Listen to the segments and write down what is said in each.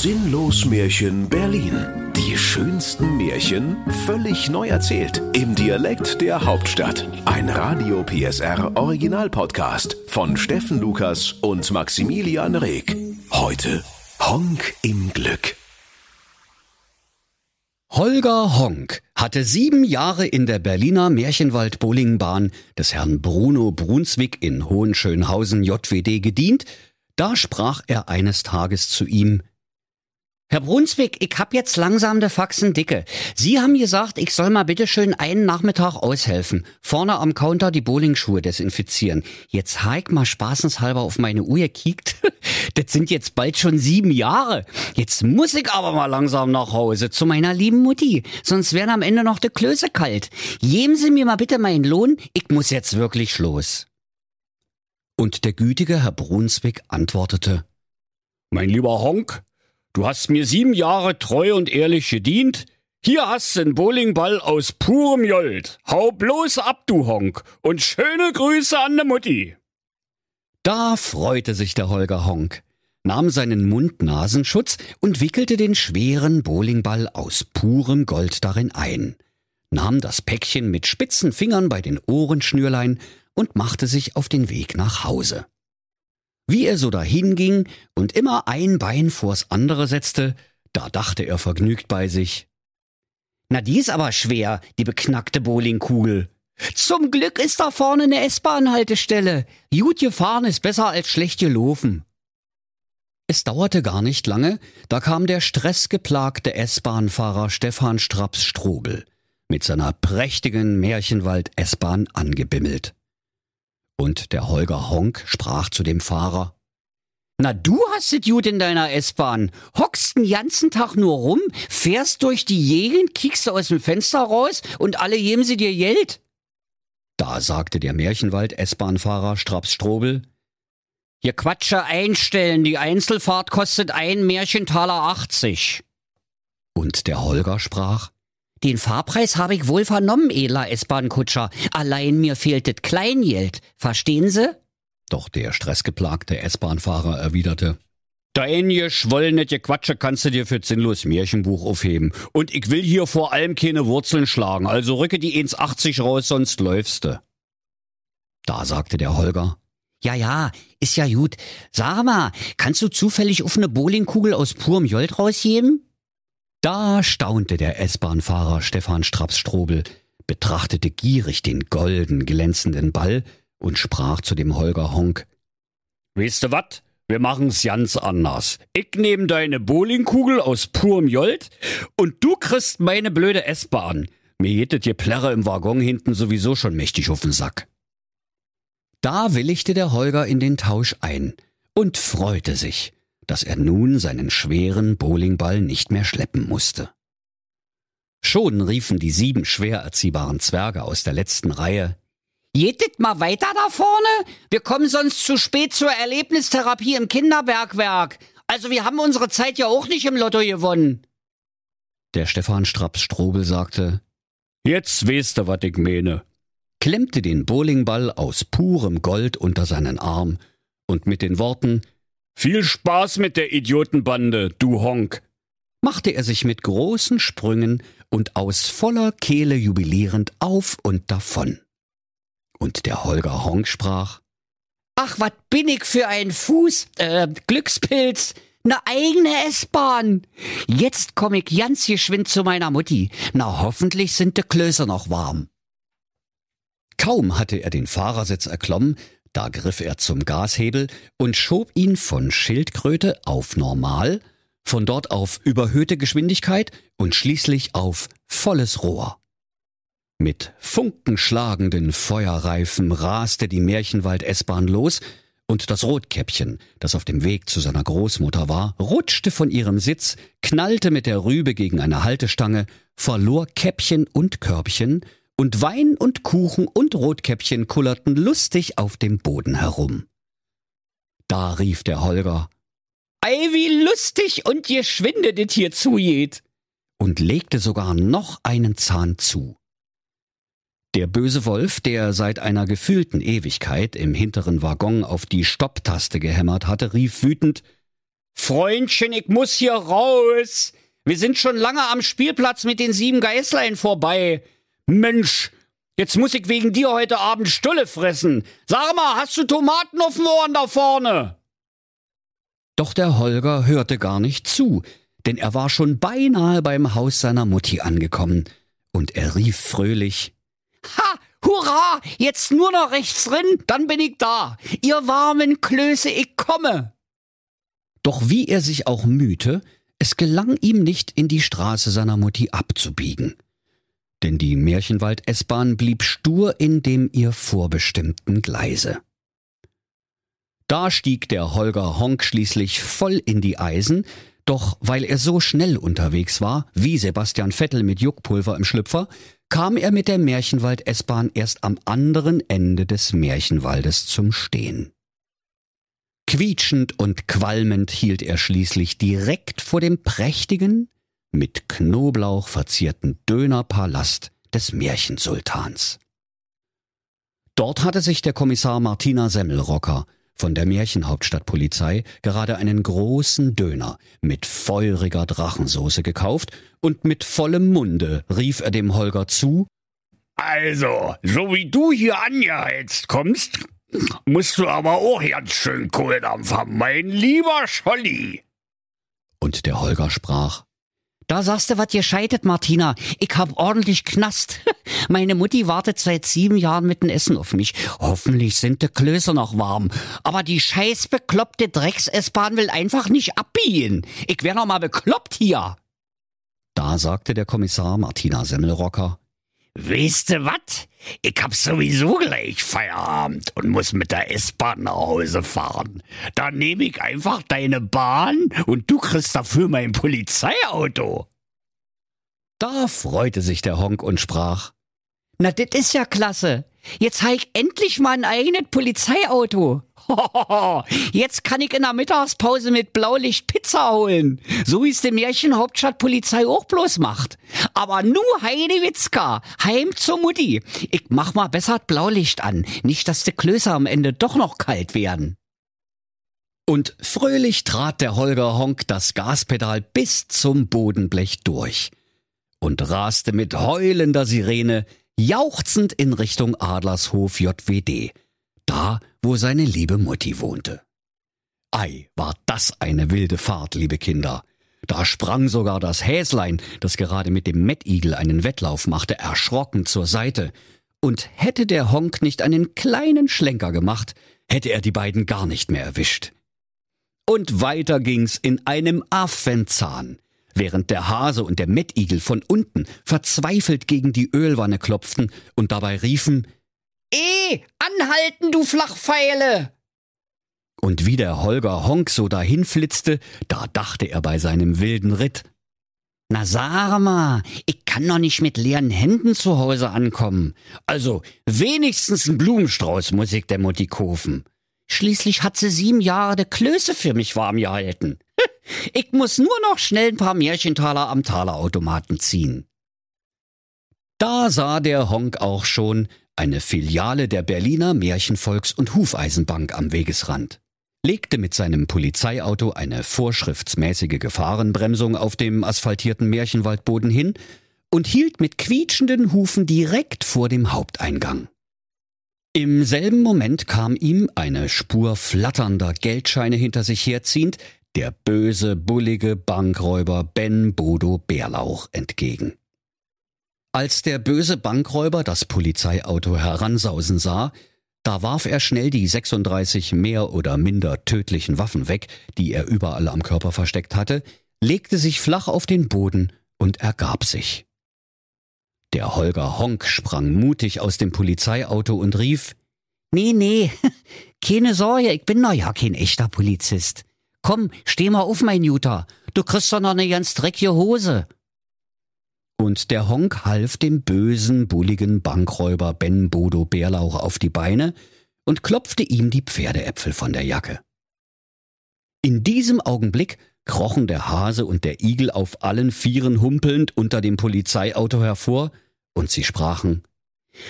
Sinnlos Märchen Berlin. Die schönsten Märchen völlig neu erzählt. Im Dialekt der Hauptstadt. Ein Radio PSR Original Podcast von Steffen Lukas und Maximilian Reg. Heute Honk im Glück. Holger Honk hatte sieben Jahre in der Berliner Märchenwald-Bowlingbahn des Herrn Bruno Brunswick in Hohenschönhausen JWD gedient. Da sprach er eines Tages zu ihm, Herr Brunswick, ich hab jetzt langsam de Faxen dicke. Sie haben gesagt, ich soll mal bitte schön einen Nachmittag aushelfen. Vorne am Counter die Bowlingschuhe desinfizieren. Jetzt ha ich mal spaßenshalber auf meine Uhr gekickt. das sind jetzt bald schon sieben Jahre. Jetzt muss ich aber mal langsam nach Hause zu meiner lieben Mutti. Sonst werden am Ende noch de Klöße kalt. Geben Sie mir mal bitte meinen Lohn. Ich muss jetzt wirklich los. Und der gütige Herr Brunswick antwortete, Mein lieber Honk, Du hast mir sieben Jahre treu und ehrlich gedient. Hier hast du einen Bowlingball aus purem Jold. Hau bloß ab, du Honk, und schöne Grüße an de Mutti. Da freute sich der Holger Honk, nahm seinen Mund-Nasenschutz und wickelte den schweren Bowlingball aus purem Gold darin ein, nahm das Päckchen mit spitzen Fingern bei den Ohrenschnürlein und machte sich auf den Weg nach Hause. Wie er so dahinging und immer ein Bein vors andere setzte, da dachte er vergnügt bei sich. Na, die ist aber schwer, die beknackte Bowlingkugel. Zum Glück ist da vorne eine S-Bahn-Haltestelle. Gut gefahren ist besser als schlecht gelaufen. Es dauerte gar nicht lange, da kam der stressgeplagte S-Bahn-Fahrer Stefan Straps Strobel mit seiner prächtigen Märchenwald-S-Bahn angebimmelt. Und der Holger Honk sprach zu dem Fahrer. Na, du hast es gut in deiner S-Bahn. Hockst den ganzen Tag nur rum, fährst durch die Gegend, kiekst aus dem Fenster raus und alle geben sie dir Geld. Da sagte der Märchenwald-S-Bahn-Fahrer Straps Strobel. Ihr Quatsche einstellen, die Einzelfahrt kostet ein Märchentaler 80. Und der Holger sprach. Den Fahrpreis habe ich wohl vernommen, edler S-Bahn-Kutscher. Allein mir fehlt das Kleingeld. Verstehen Sie? Doch der stressgeplagte S-Bahn-Fahrer erwiderte. Dein geschwollene Quatsche kannst du dir für sinnlos Märchenbuch aufheben. Und ich will hier vor allem keine Wurzeln schlagen, also rücke die 1,80 raus, sonst läufst du. Da sagte der Holger. Ja, ja, ist ja gut. Sag mal, kannst du zufällig auf eine Bowlingkugel aus purem Jolt rausgeben? Da staunte der S-Bahn-Fahrer Stefan Straps-Strobel, betrachtete gierig den golden glänzenden Ball und sprach zu dem Holger Honk. Weißt du wat? Wir machen's ganz anders. Ich nehm deine Bowlingkugel aus purem Jolt und du kriegst meine blöde S-Bahn. Mir jetet dir Plärre im Waggon hinten sowieso schon mächtig auf den Sack. Da willigte der Holger in den Tausch ein und freute sich dass er nun seinen schweren Bowlingball nicht mehr schleppen musste. Schon riefen die sieben schwer erziehbaren Zwerge aus der letzten Reihe Jetet mal weiter da vorne? Wir kommen sonst zu spät zur Erlebnistherapie im Kinderbergwerk. Also wir haben unsere Zeit ja auch nicht im Lotto gewonnen. Der Stefan Straps Strobel sagte Jetzt weißt du, was ich meine. Klemmte den Bowlingball aus purem Gold unter seinen Arm und mit den Worten viel Spaß mit der Idiotenbande, du Honk! machte er sich mit großen Sprüngen und aus voller Kehle jubilierend auf und davon. Und der Holger Honk sprach, Ach, wat bin ich für ein Fuß, äh, Glückspilz, ne eigene S-Bahn. Jetzt komm ich ganz geschwind zu meiner Mutti. Na, hoffentlich sind de Klöße noch warm. Kaum hatte er den Fahrersitz erklommen, da griff er zum Gashebel und schob ihn von Schildkröte auf Normal, von dort auf überhöhte Geschwindigkeit und schließlich auf volles Rohr. Mit funkenschlagenden Feuerreifen raste die Märchenwald-S-Bahn los, und das Rotkäppchen, das auf dem Weg zu seiner Großmutter war, rutschte von ihrem Sitz, knallte mit der Rübe gegen eine Haltestange, verlor Käppchen und Körbchen und Wein und Kuchen und Rotkäppchen kullerten lustig auf dem Boden herum. Da rief der Holger, Ei, wie lustig und geschwinde dit hier zugeht, und legte sogar noch einen Zahn zu. Der böse Wolf, der seit einer gefühlten Ewigkeit im hinteren Waggon auf die Stopptaste gehämmert hatte, rief wütend, Freundchen, ich muss hier raus. Wir sind schon lange am Spielplatz mit den sieben Geißlein vorbei. Mensch, jetzt muss ich wegen dir heute Abend Stulle fressen. Sag mal, hast du Tomaten auf dem Ohren da vorne? Doch der Holger hörte gar nicht zu, denn er war schon beinahe beim Haus seiner Mutti angekommen, und er rief fröhlich Ha! Hurra! Jetzt nur noch rechts drin, dann bin ich da. Ihr warmen Klöße, ich komme. Doch wie er sich auch mühte, es gelang ihm nicht, in die Straße seiner Mutti abzubiegen. Denn die Märchenwald-S-Bahn blieb stur in dem ihr vorbestimmten Gleise. Da stieg der Holger Honk schließlich voll in die Eisen, doch weil er so schnell unterwegs war, wie Sebastian Vettel mit Juckpulver im Schlüpfer, kam er mit der Märchenwald-S-Bahn erst am anderen Ende des Märchenwaldes zum Stehen. Quietschend und qualmend hielt er schließlich direkt vor dem prächtigen, mit Knoblauch verzierten Dönerpalast des Märchensultans. Dort hatte sich der Kommissar Martina Semmelrocker von der Märchenhauptstadtpolizei gerade einen großen Döner mit feuriger Drachensoße gekauft und mit vollem Munde rief er dem Holger zu Also, so wie du hier angeheizt kommst, musst du aber auch ganz schön Kohldampf haben, mein lieber Scholli. Und der Holger sprach da sagst du was gescheitet, Martina. Ich hab ordentlich Knast. Meine Mutti wartet seit sieben Jahren mit dem Essen auf mich. Hoffentlich sind die Klöße noch warm. Aber die scheiß bekloppte Drecks-S-Bahn will einfach nicht abbiegen. Ich wär noch mal bekloppt hier. Da sagte der Kommissar Martina Semmelrocker. Weißt du wat? Ich hab sowieso gleich Feierabend und muss mit der S-Bahn nach Hause fahren. Dann nehme ich einfach deine Bahn und du kriegst dafür mein Polizeiauto. Da freute sich der Honk und sprach. Na, das ist ja klasse. Jetzt habe ich endlich mal ein eigenes Polizeiauto. Jetzt kann ich in der Mittagspause mit Blaulicht Pizza holen. So wie es die Märchenhauptstadtpolizei auch bloß macht. Aber nu Heidewitzka, heim zur Mutti. Ich mach mal besser Blaulicht an. Nicht, dass die Klöße am Ende doch noch kalt werden. Und fröhlich trat der Holger Honk das Gaspedal bis zum Bodenblech durch und raste mit heulender Sirene jauchzend in Richtung Adlershof JWD, da wo seine liebe Mutti wohnte. Ei, war das eine wilde Fahrt, liebe Kinder. Da sprang sogar das Häslein, das gerade mit dem Mettigel einen Wettlauf machte, erschrocken zur Seite. Und hätte der Honk nicht einen kleinen Schlenker gemacht, hätte er die beiden gar nicht mehr erwischt. Und weiter ging's in einem Affenzahn während der Hase und der Mettigel von unten verzweifelt gegen die Ölwanne klopften und dabei riefen Eh, anhalten, du Flachpfeile! Und wie der Holger Honk so dahinflitzte, da dachte er bei seinem wilden Ritt. Na sag mal, ich kann doch nicht mit leeren Händen zu Hause ankommen. Also wenigstens einen Blumenstrauß muss ich der Mutti kaufen. Schließlich hat sie sieben Jahre de Klöße für mich warm gehalten. Ich muss nur noch schnell ein paar Märchentaler am Talerautomaten ziehen. Da sah der Honk auch schon eine Filiale der Berliner Märchenvolks- und Hufeisenbank am Wegesrand, legte mit seinem Polizeiauto eine vorschriftsmäßige Gefahrenbremsung auf dem asphaltierten Märchenwaldboden hin und hielt mit quietschenden Hufen direkt vor dem Haupteingang. Im selben Moment kam ihm eine Spur flatternder Geldscheine hinter sich herziehend der böse, bullige Bankräuber Ben Bodo Bärlauch entgegen. Als der böse Bankräuber das Polizeiauto heransausen sah, da warf er schnell die 36 mehr oder minder tödlichen Waffen weg, die er überall am Körper versteckt hatte, legte sich flach auf den Boden und ergab sich. Der Holger Honk sprang mutig aus dem Polizeiauto und rief Nee, nee, keine Sorge, ich bin noch ja kein echter Polizist. Komm, steh mal auf, mein Jutta. Du kriegst doch noch eine ganz dreckige Hose. Und der Honk half dem bösen, bulligen Bankräuber Ben Bodo Bärlauch auf die Beine und klopfte ihm die Pferdeäpfel von der Jacke. In diesem Augenblick krochen der Hase und der Igel auf allen Vieren humpelnd unter dem Polizeiauto hervor, und sie sprachen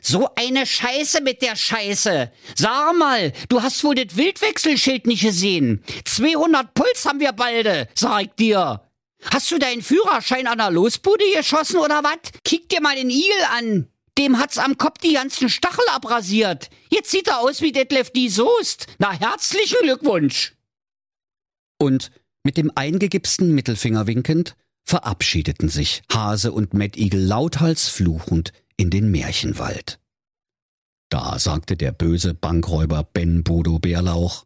So eine Scheiße mit der Scheiße. Sag mal, du hast wohl das Wildwechselschild nicht gesehen. 200 Puls haben wir balde, sag ich dir. Hast du deinen Führerschein an der Losbude geschossen oder wat? Kick dir mal den Igel an. Dem hat's am Kopf die ganzen Stachel abrasiert. Jetzt sieht er aus wie Detlef die Soest. Na, herzlichen Glückwunsch. Und mit dem eingegipsten Mittelfinger winkend verabschiedeten sich Hase und Mettigel lauthals fluchend in den Märchenwald. Da sagte der böse Bankräuber Ben Bodo Bärlauch.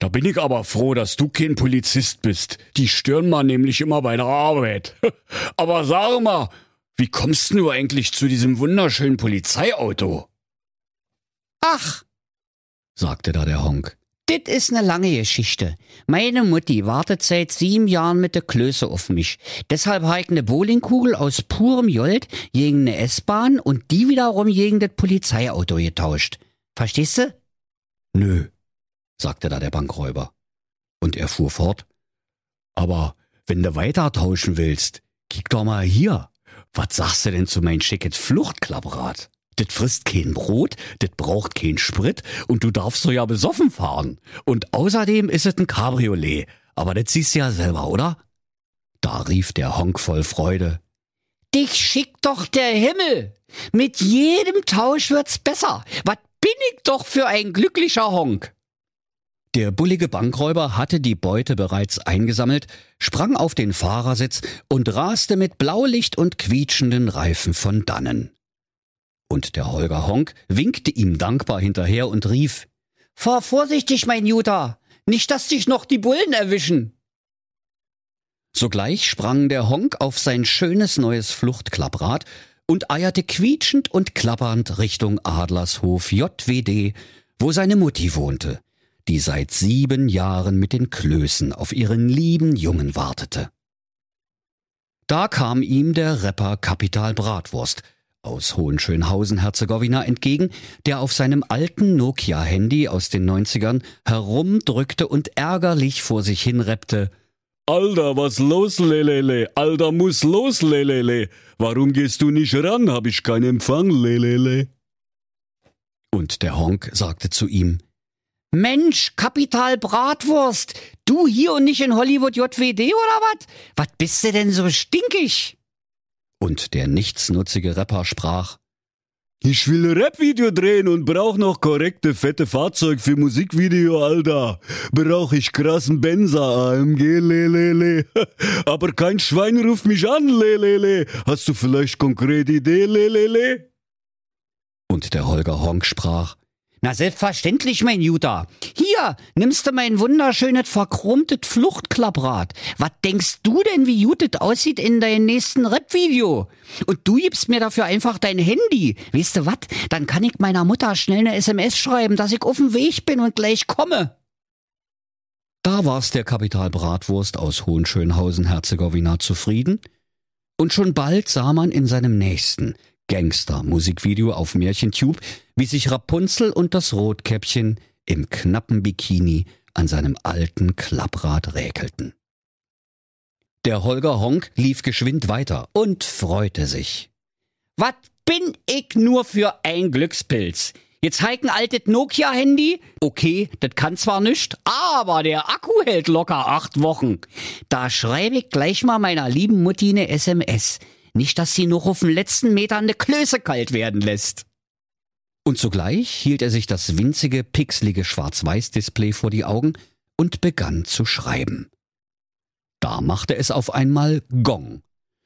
Da bin ich aber froh, dass du kein Polizist bist. Die stören mal nämlich immer bei der Arbeit. aber sag mal, wie kommst du eigentlich zu diesem wunderschönen Polizeiauto? Ach, sagte da der Honk. Dit is ne lange Geschichte. Meine Mutti wartet seit sieben Jahren mit der Klöße auf mich. Deshalb habe ich ne Bowlingkugel aus purem Jold gegen ne S-Bahn und die wiederum gegen das Polizeiauto getauscht. Verstehst du? Nö, sagte da der Bankräuber. Und er fuhr fort. Aber wenn du weiter tauschen willst, kick doch mal hier. Was sagst du denn zu mein schickes Fluchtklapprad? Das frisst kein Brot, das braucht kein Sprit und du darfst so ja besoffen fahren. Und außerdem ist es ein Cabriolet. Aber das siehst du ja selber, oder? Da rief der Honk voll Freude. Dich schickt doch der Himmel. Mit jedem Tausch wird's besser. Was bin ich doch für ein glücklicher Honk. Der bullige Bankräuber hatte die Beute bereits eingesammelt, sprang auf den Fahrersitz und raste mit Blaulicht und quietschenden Reifen von dannen. Und der Holger Honk winkte ihm dankbar hinterher und rief, Fahr vorsichtig, mein Juta, nicht dass dich noch die Bullen erwischen. Sogleich sprang der Honk auf sein schönes neues Fluchtklapprad und eierte quietschend und klappernd Richtung Adlershof JWD, wo seine Mutti wohnte, die seit sieben Jahren mit den Klößen auf ihren lieben Jungen wartete. Da kam ihm der Rapper Kapital Bratwurst, aus Hohenschönhausen-Herzegowina entgegen, der auf seinem alten Nokia-Handy aus den 90ern herumdrückte und ärgerlich vor sich hin rappte. Alter, was los, lelele? Alter, muss los, lelele? Warum gehst du nicht ran? Hab ich keinen Empfang, lelele? Und der Honk sagte zu ihm, Mensch, Kapital Bratwurst, du hier und nicht in Hollywood JWD oder was? Was bist du denn so stinkig? Und der nichtsnutzige Rapper sprach, ich will Rap-Video drehen und brauch noch korrekte fette Fahrzeug für Musikvideo, Alter. Brauch ich krassen Benzer AMG, lelele. Aber kein Schwein ruft mich an, lelele. Hast du vielleicht konkrete Idee, lelele? Und der Holger Honk sprach, na selbstverständlich, mein Juta. Hier, nimmst du mein wunderschönes verchromtes Fluchtklapprad. Was denkst du denn, wie es aussieht in deinem nächsten Rap-Video? Und du gibst mir dafür einfach dein Handy. Weißt du was? Dann kann ich meiner Mutter schnell eine SMS schreiben, dass ich auf dem Weg bin und gleich komme. Da war's der Kapital Bratwurst aus Hohenschönhausen-Herzegowina zufrieden. Und schon bald sah man in seinem nächsten, Gangster-Musikvideo auf Märchentube, wie sich Rapunzel und das Rotkäppchen im knappen Bikini an seinem alten Klapprad räkelten. Der Holger Honk lief geschwind weiter und freute sich. Was bin ich nur für ein Glückspilz? Jetzt heik ein altes Nokia-Handy. Okay, das kann zwar nicht, aber der Akku hält locker acht Wochen. Da schreibe ich gleich mal meiner lieben Mutti ne SMS. Nicht, dass sie noch auf den letzten Metern eine Klöße kalt werden lässt. Und zugleich hielt er sich das winzige, pixelige Schwarz-Weiß-Display vor die Augen und begann zu schreiben. Da machte es auf einmal Gong.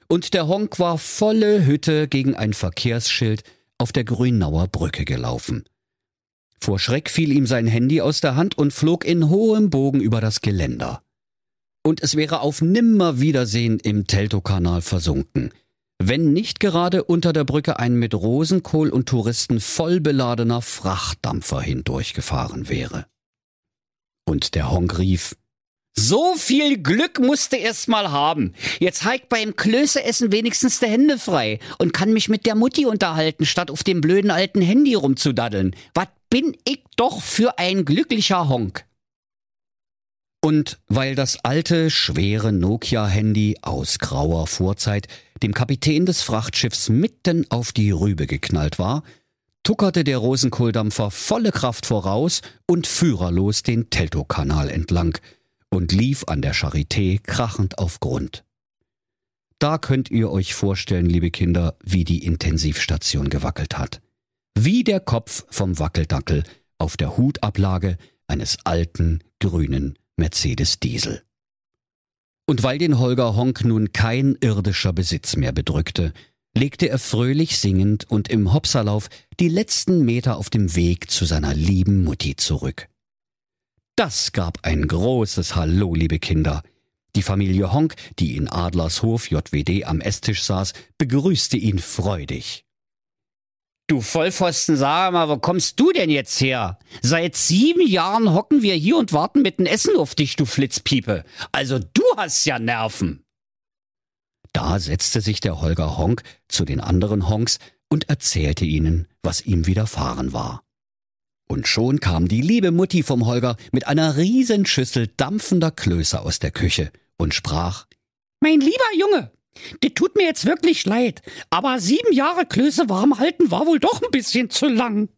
Und der Honk war volle Hütte gegen ein Verkehrsschild auf der Grünauer Brücke gelaufen. Vor Schreck fiel ihm sein Handy aus der Hand und flog in hohem Bogen über das Geländer. Und es wäre auf Nimmerwiedersehen im Teltow-Kanal versunken – wenn nicht gerade unter der Brücke ein mit Rosenkohl und Touristen voll beladener Frachtdampfer hindurchgefahren wäre. Und der Honk rief, so viel Glück musste erst mal haben. Jetzt heik beim Klößeessen wenigstens die Hände frei und kann mich mit der Mutti unterhalten, statt auf dem blöden alten Handy rumzudaddeln. Was bin ich doch für ein glücklicher Honk. Und weil das alte, schwere Nokia-Handy aus grauer Vorzeit dem Kapitän des Frachtschiffs mitten auf die Rübe geknallt war, tuckerte der Rosenkohldampfer volle Kraft voraus und führerlos den Teltow-Kanal entlang und lief an der Charité krachend auf Grund. Da könnt ihr euch vorstellen, liebe Kinder, wie die Intensivstation gewackelt hat. Wie der Kopf vom Wackeldackel auf der Hutablage eines alten, grünen Mercedes Diesel. Und weil den Holger Honk nun kein irdischer Besitz mehr bedrückte, legte er fröhlich singend und im Hopserlauf die letzten Meter auf dem Weg zu seiner lieben Mutti zurück. Das gab ein großes Hallo, liebe Kinder. Die Familie Honk, die in Adlershof JWD am Esstisch saß, begrüßte ihn freudig. Du Vollpfosten, sag mal, wo kommst du denn jetzt her? Seit sieben Jahren hocken wir hier und warten mit dem Essen auf dich, du Flitzpiepe. Also hast ja Nerven. Da setzte sich der Holger Honk zu den anderen Honks und erzählte ihnen, was ihm widerfahren war. Und schon kam die liebe Mutti vom Holger mit einer Riesenschüssel dampfender Klöße aus der Küche und sprach Mein lieber Junge, das tut mir jetzt wirklich leid, aber sieben Jahre Klöße warm halten war wohl doch ein bisschen zu lang.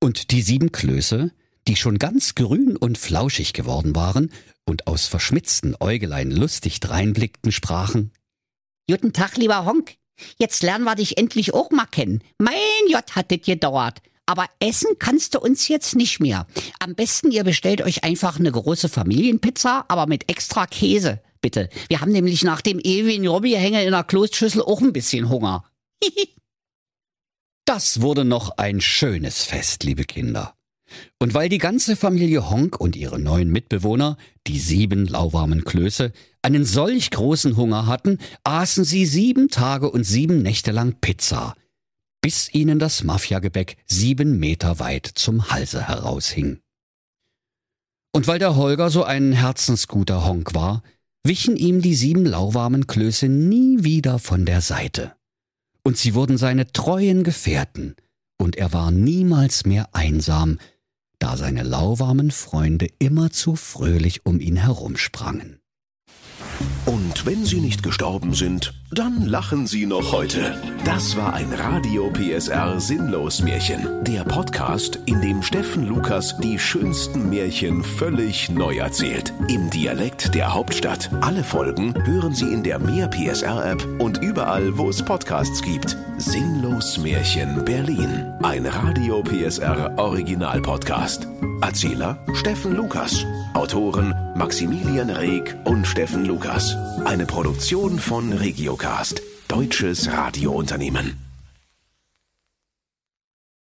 Und die sieben Klöße, die schon ganz grün und flauschig geworden waren und aus verschmitzten Äugelein lustig dreinblickten, sprachen Guten Tag, lieber Honk. Jetzt lernen wir dich endlich auch mal kennen. Mein Jott hat das gedauert. Aber essen kannst du uns jetzt nicht mehr. Am besten ihr bestellt euch einfach eine große Familienpizza, aber mit extra Käse, bitte. Wir haben nämlich nach dem ewigen Robbihänge in der Klostschüssel auch ein bisschen Hunger. das wurde noch ein schönes Fest, liebe Kinder. Und weil die ganze Familie Honk und ihre neuen Mitbewohner, die sieben lauwarmen Klöße, einen solch großen Hunger hatten, aßen sie sieben Tage und sieben Nächte lang Pizza, bis ihnen das Mafiagebäck sieben Meter weit zum Halse heraushing. Und weil der Holger so ein herzensguter Honk war, wichen ihm die sieben lauwarmen Klöße nie wieder von der Seite. Und sie wurden seine treuen Gefährten, und er war niemals mehr einsam, da seine lauwarmen Freunde immerzu fröhlich um ihn herumsprangen. Und wenn sie nicht gestorben sind, dann lachen sie noch heute. Das war ein Radio PSR Sinnlos Märchen. Der Podcast, in dem Steffen Lukas die schönsten Märchen völlig neu erzählt. Im Dialekt der Hauptstadt. Alle Folgen hören Sie in der Mehr PSR App und überall, wo es Podcasts gibt. Sinnlos Märchen Berlin. Ein Radio PSR Original Podcast. Erzähler Steffen Lukas. Autoren Maximilian Reg und Steffen Lukas. Eine Produktion von Regiocast, deutsches Radiounternehmen.